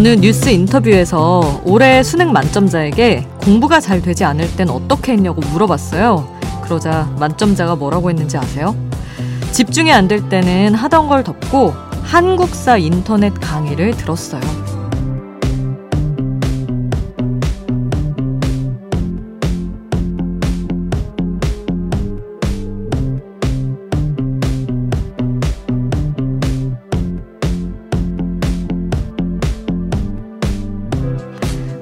어느 뉴스 인터뷰에서 올해 수능 만점자에게 공부가 잘 되지 않을 땐 어떻게 했냐고 물어봤어요. 그러자 만점자가 뭐라고 했는지 아세요? 집중이 안 될 때는 하던 걸 덮고 한국사 인터넷 강의를 들었어요.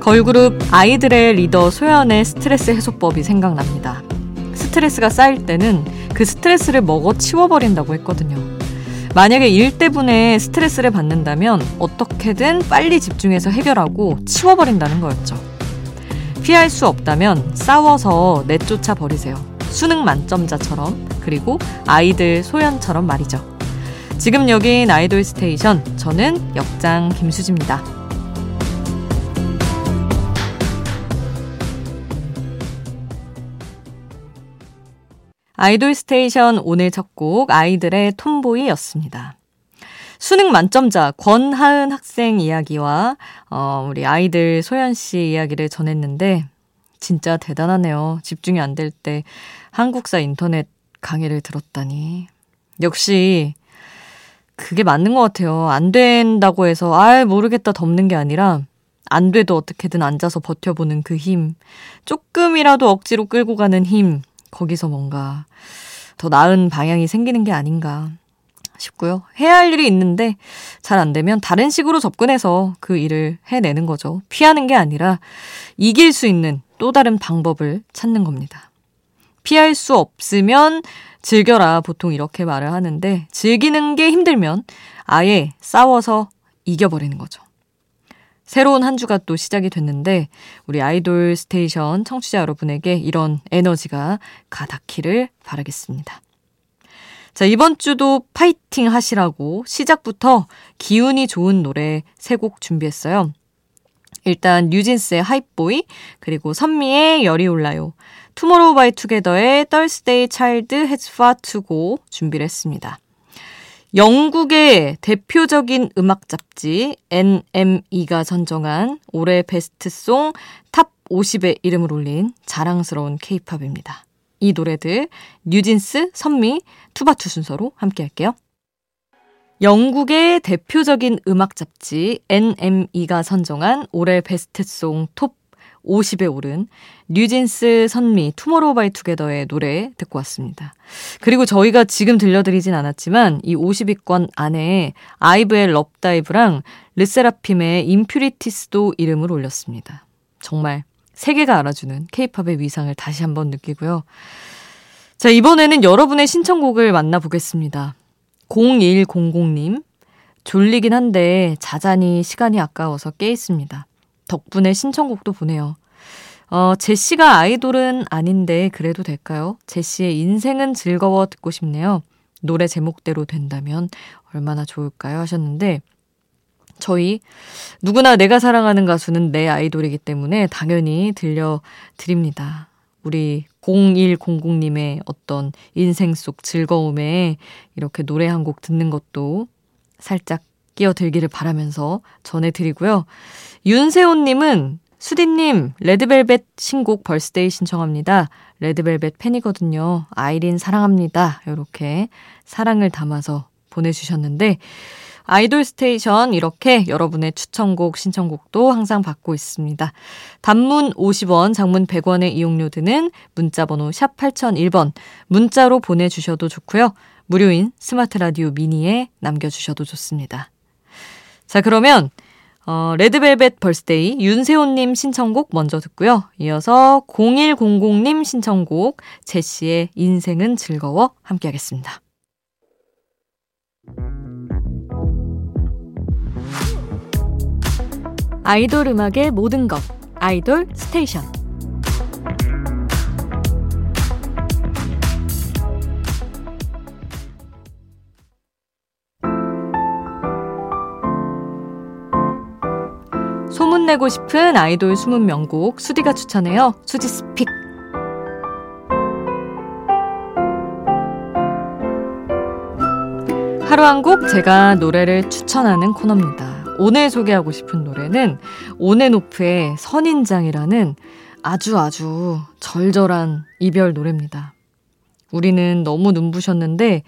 걸그룹 아이들의 리더 소연의 스트레스 해소법이 생각납니다. 스트레스가 쌓일 때는 그 스트레스를 먹어 치워버린다고 했거든요. 만약에 일 때문에 스트레스를 받는다면 어떻게든 빨리 집중해서 해결하고 치워버린다는 거였죠. 피할 수 없다면 싸워서 내쫓아 버리세요. 수능 만점자처럼 그리고 아이들 소연처럼 말이죠. 지금 여긴 아이돌 스테이션 저는 역장 김수지입니다. 아이돌 스테이션 오늘 첫 곡 아이들의 톰보이였습니다. 수능 만점자 권하은 학생 이야기와 어, 우리 아이들 소연 씨 이야기를 전했는데 진짜 대단하네요. 집중이 안 될 때 한국사 인터넷 강의를 들었다니. 역시 그게 맞는 것 같아요. 안 된다고 해서 아 모르겠다 덮는 게 아니라 안 돼도 어떻게든 앉아서 버텨보는 그 힘, 조금이라도 억지로 끌고 가는 힘, 거기서 뭔가 더 나은 방향이 생기는 게 아닌가 싶고요. 해야 할 일이 있는데 잘 안 되면 다른 식으로 접근해서 그 일을 해내는 거죠. 피하는 게 아니라 이길 수 있는 또 다른 방법을 찾는 겁니다. 피할 수 없으면 즐겨라 보통 이렇게 말을 하는데 즐기는 게 힘들면 아예 싸워서 이겨버리는 거죠. 새로운 한 주가 또 시작이 됐는데 우리 아이돌 스테이션 청취자 여러분에게 이런 에너지가 가닿기를 바라겠습니다. 자, 이번 주도 파이팅 하시라고 시작부터 기운이 좋은 노래 세 곡 준비했어요. 일단 뉴진스의 Hype Boy 그리고 선미의 열이 올라요 투모로우 바이 투게더의 Thursday's Child Has Far To Go 준비를 했습니다. 영국의 대표적인 음악 잡지 NME가 선정한 올해 베스트송 탑 50에 이름을 올린 자랑스러운 케이팝입니다. 이 노래들 뉴진스, 선미, 투바투 순서로 함께 할게요. 영국의 대표적인 음악 잡지 NME가 선정한 올해 베스트송 톱 50에 오른 뉴진스 선미 투모로우 바이 투게더의 노래 듣고 왔습니다. 그리고 저희가 지금 들려드리진 않았지만 이 50위권 안에 아이브의 럽다이브랑 르세라핌의 임퓨리티스도 이름을 올렸습니다. 정말 세계가 알아주는 케이팝의 위상을 다시 한번 느끼고요. 자, 이번에는 여러분의 신청곡을 만나보겠습니다. 0100님. 졸리긴 한데 자잔히 시간이 아까워서 깨 있습니다. 덕분에 신청곡도 보내요. 어, 제시가 아이돌은 아닌데 그래도 될까요? 제시의 인생은 즐거워 듣고 싶네요. 노래 제목대로 된다면 얼마나 좋을까요? 하셨는데, 저희 누구나 내가 사랑하는 가수는 내 아이돌이기 때문에 당연히 들려드립니다. 우리 0100님의 어떤 인생 속 즐거움에 이렇게 노래 한 곡 듣는 것도 살짝 끼어들기를 바라면서 전해드리고요. 윤세호님은 수디님, 레드벨벳 신곡 Birthday 신청합니다. 레드벨벳 팬이거든요. 아이린 사랑합니다. 이렇게 사랑을 담아서 보내주셨는데, 아이돌 스테이션 이렇게 여러분의 추천곡, 신청곡도 항상 받고 있습니다. 단문 50원, 장문 100원의 이용료 드는 문자번호 샵 8001번 문자로 보내주셔도 좋고요. 무료인 스마트 라디오 미니에 남겨주셔도 좋습니다. 자, 그러면 어, 레드벨벳 Birthday 윤세호님 신청곡 먼저 듣고요. 이어서 0100님 신청곡 제시의 인생은 즐거워 함께 하겠습니다. 아이돌 음악의 모든 것 아이돌 스테이션 소문내고 싶은 아이돌 숨은 명곡 수디가 추천해요. 수지 스픽. 하루 한 곡 제가 노래를 추천하는 코너입니다. 오늘 소개하고 싶은 노래는 온앤오프의 선인장이라는 아주 아주 절절한 이별 노래입니다. 우리는 너무 눈부셨는데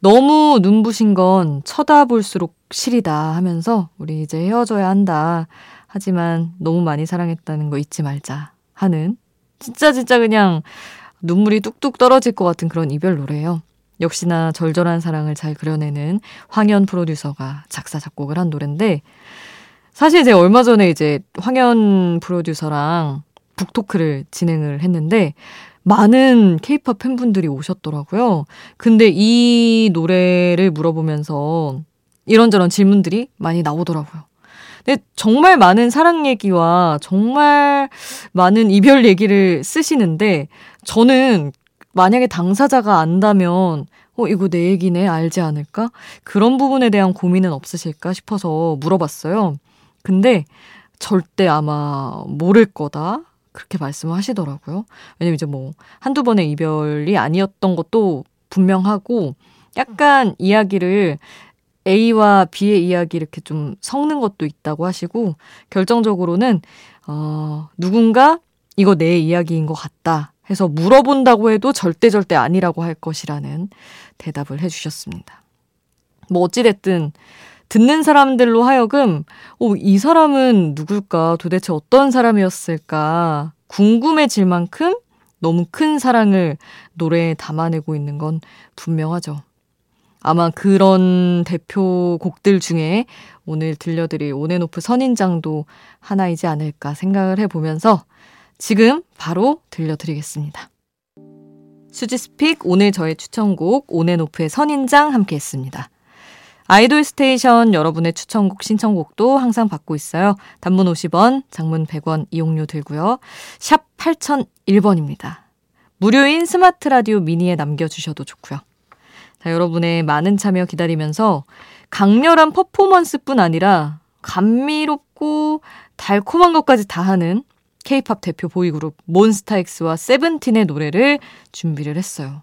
너무 눈부신 건 쳐다볼수록 시리다 하면서 우리 이제 헤어져야 한다. 하지만 너무 많이 사랑했다는 거 잊지 말자 하는 진짜 진짜 그냥 눈물이 뚝뚝 떨어질 것 같은 그런 이별 노래예요. 역시나 절절한 사랑을 잘 그려내는 황현 프로듀서가 작사 작곡을 한 노래인데 사실 제가 얼마 전에 이제 황현 프로듀서랑 북토크를 진행을 했는데 많은 케이팝 팬분들이 오셨더라고요. 근데 이 노래를 물어보면서 이런저런 질문들이 많이 나오더라고요. 근데 정말 많은 사랑 얘기와 정말 많은 이별 얘기를 쓰시는데 저는 만약에 당사자가 안다면 어, 이거 내 얘기네, 알지 않을까? 그런 부분에 대한 고민은 없으실까 싶어서 물어봤어요. 근데 절대 아마 모를 거다. 그렇게 말씀하시더라고요. 왜냐면 이제 뭐 한두 번의 이별이 아니었던 것도 분명하고 약간 이야기를 A와 B의 이야기 이렇게 좀 섞는 것도 있다고 하시고 결정적으로는 어 누군가 이거 내 이야기인 것 같다 해서 물어본다고 해도 절대 절대 아니라고 할 것이라는 대답을 해주셨습니다. 뭐 어찌됐든 듣는 사람들로 하여금 어, 이 사람은 누굴까 도대체 어떤 사람이었을까 궁금해질 만큼 너무 큰 사랑을 노래에 담아내고 있는 건 분명하죠. 아마 그런 대표곡들 중에 오늘 들려드릴 온앤오프 선인장도 하나이지 않을까 생각을 해보면서 지금 바로 들려드리겠습니다. 수지스픽 오늘 저의 추천곡 온앤오프의 선인장 함께 했습니다. 아이돌 스테이션 여러분의 추천곡 신청곡도 항상 받고 있어요. 단문 50원, 장문 100원 이용료 들고요. 샵 8001번입니다. 무료인 스마트 라디오 미니에 남겨주셔도 좋고요. 자, 여러분의 많은 참여 기다리면서 강렬한 퍼포먼스뿐 아니라 감미롭고 달콤한 것까지 다 하는 케이팝 대표 보이그룹 몬스타엑스와 세븐틴의 노래를 준비를 했어요.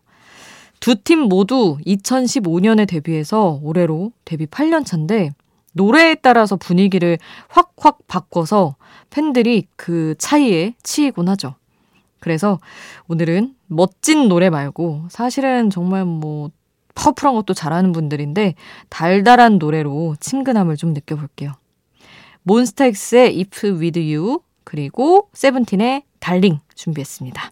두 팀 모두 2015년에 데뷔해서 올해로 데뷔 8년 차인데 노래에 따라서 분위기를 확확 바꿔서 팬들이 그 차이에 치이곤 하죠. 그래서 오늘은 멋진 노래 말고 사실은 정말 뭐 퍼플한 것도 잘하는 분들인데 달달한 노래로 친근함을 좀 느껴볼게요. 몬스타엑스의 If With You 그리고 세븐틴의 달링 준비했습니다.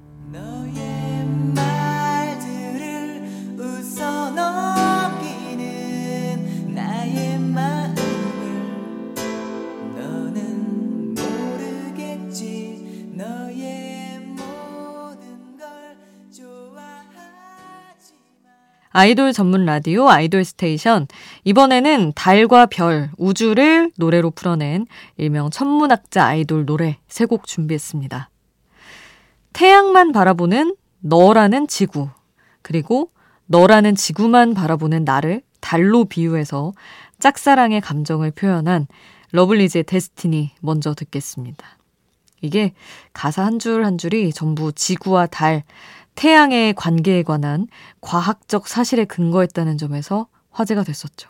아이돌 전문 라디오 아이돌 스테이션. 이번에는 달과 별, 우주를 노래로 풀어낸 일명 천문학자 아이돌 노래 세 곡 준비했습니다. 태양만 바라보는 너라는 지구, 그리고 너라는 지구만 바라보는 나를 달로 비유해서 짝사랑의 감정을 표현한 러블리즈의 Destiny 먼저 듣겠습니다. 이게 가사 한 줄한 줄이 전부 지구와 달, 태양의 관계에 관한 과학적 사실에 근거했다는 점에서 화제가 됐었죠.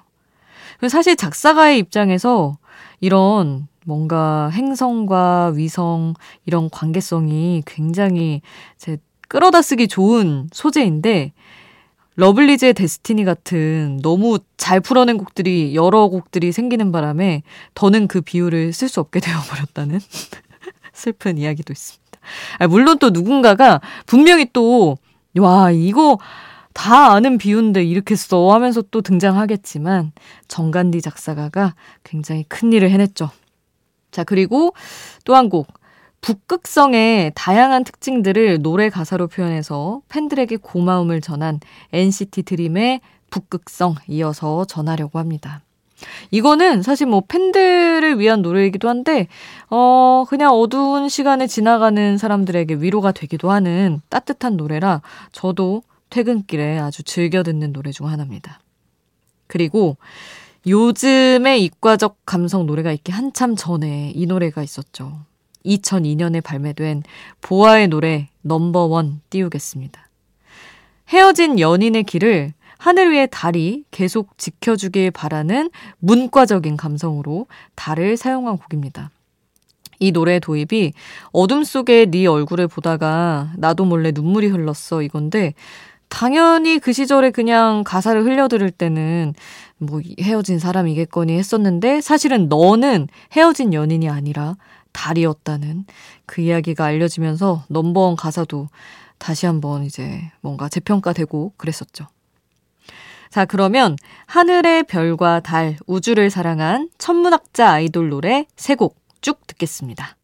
사실 작사가의 입장에서 이런 뭔가 행성과 위성 이런 관계성이 굉장히 제 끌어다 쓰기 좋은 소재인데 러블리즈의 데스티니 같은 너무 잘 풀어낸 곡들이 여러 곡들이 생기는 바람에 더는 그 비율을 쓸 수 없게 되어버렸다는 슬픈 이야기도 있습니다. 아, 물론 또 누군가가 분명히 또, 와, 이거 다 아는 비유인데 이렇게 써 하면서 또 등장하겠지만 정간디 작사가가 굉장히 큰 일을 해냈죠. 자, 그리고 또 한 곡. 북극성의 다양한 특징들을 노래 가사로 표현해서 팬들에게 고마움을 전한 NCT 드림의 북극성 이어서 전하려고 합니다. 이거는 사실 뭐 팬들을 위한 노래이기도 한데, 어, 그냥 어두운 시간에 지나가는 사람들에게 위로가 되기도 하는 따뜻한 노래라 저도 퇴근길에 아주 즐겨 듣는 노래 중 하나입니다. 그리고 요즘에 이과적 감성 노래가 있기 한참 전에 이 노래가 있었죠. 2002년에 발매된 보아의 노래 넘버원 띄우겠습니다. 헤어진 연인의 길을 하늘 위의 달이 계속 지켜주길 바라는 문과적인 감성으로 달을 사용한 곡입니다. 이 노래 도입이 어둠 속에 네 얼굴을 보다가 나도 몰래 눈물이 흘렀어 이건데 당연히 그 시절에 그냥 가사를 흘려들을 때는 뭐 헤어진 사람이겠거니 했었는데 사실은 너는 헤어진 연인이 아니라 달이었다는 그 이야기가 알려지면서 넘버원 가사도 다시 한번 이제 뭔가 재평가되고 그랬었죠. 자, 그러면 하늘의 별과 달, 우주를 사랑한 천문학자 아이돌 노래 세 곡 쭉 듣겠습니다.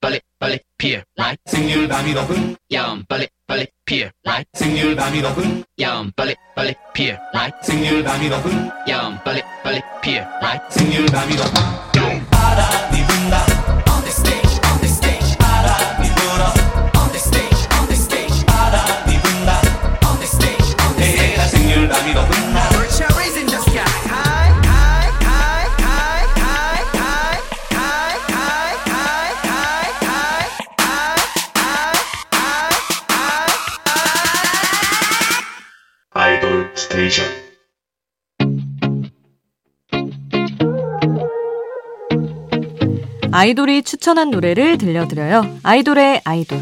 빨리 빨리 피어 라이 생률 밤이 높은 야음 빨리 빨리 피어 라이 생률 밤이 높은 야음 빨리 빨리 피어 라이 생률 밤이 높은 야음 빨리 빨리 피어 라이 생률 밤이 높은 바람이 분다 아이돌이 추천한 노래를 들려드려요. 아이돌의 아이돌.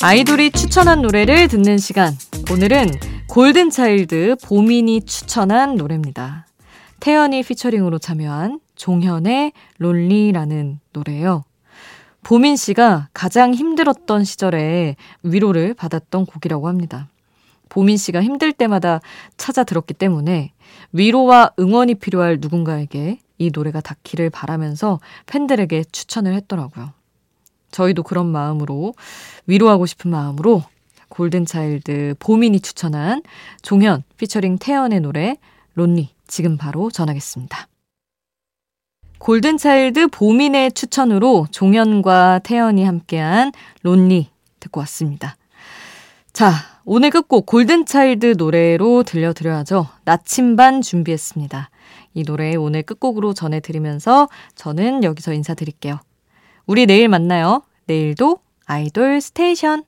아이돌이 추천한 노래를 듣는 시간. 오늘은 골든차일드 보민이 추천한 노래입니다. 태연이 피처링으로 참여한 종현의 론리라는 노래예요. 보민 씨가 가장 힘들었던 시절에 위로를 받았던 곡이라고 합니다. 보민 씨가 힘들 때마다 찾아 들었기 때문에 위로와 응원이 필요할 누군가에게 이 노래가 닿기를 바라면서 팬들에게 추천을 했더라고요. 저희도 그런 마음으로 위로하고 싶은 마음으로 골든차일드 보민이 추천한 종현 피처링 태연의 노래 론리 지금 바로 전하겠습니다. 골든차일드 보민의 추천으로 종현과 태연이 함께한 Lonely 듣고 왔습니다. 자, 오늘 끝곡 골든차일드 노래로 들려드려야죠. 나침반 준비했습니다. 이 노래 오늘 끝곡으로 전해드리면서 저는 여기서 인사드릴게요. 우리 내일 만나요. 내일도 아이돌 스테이션.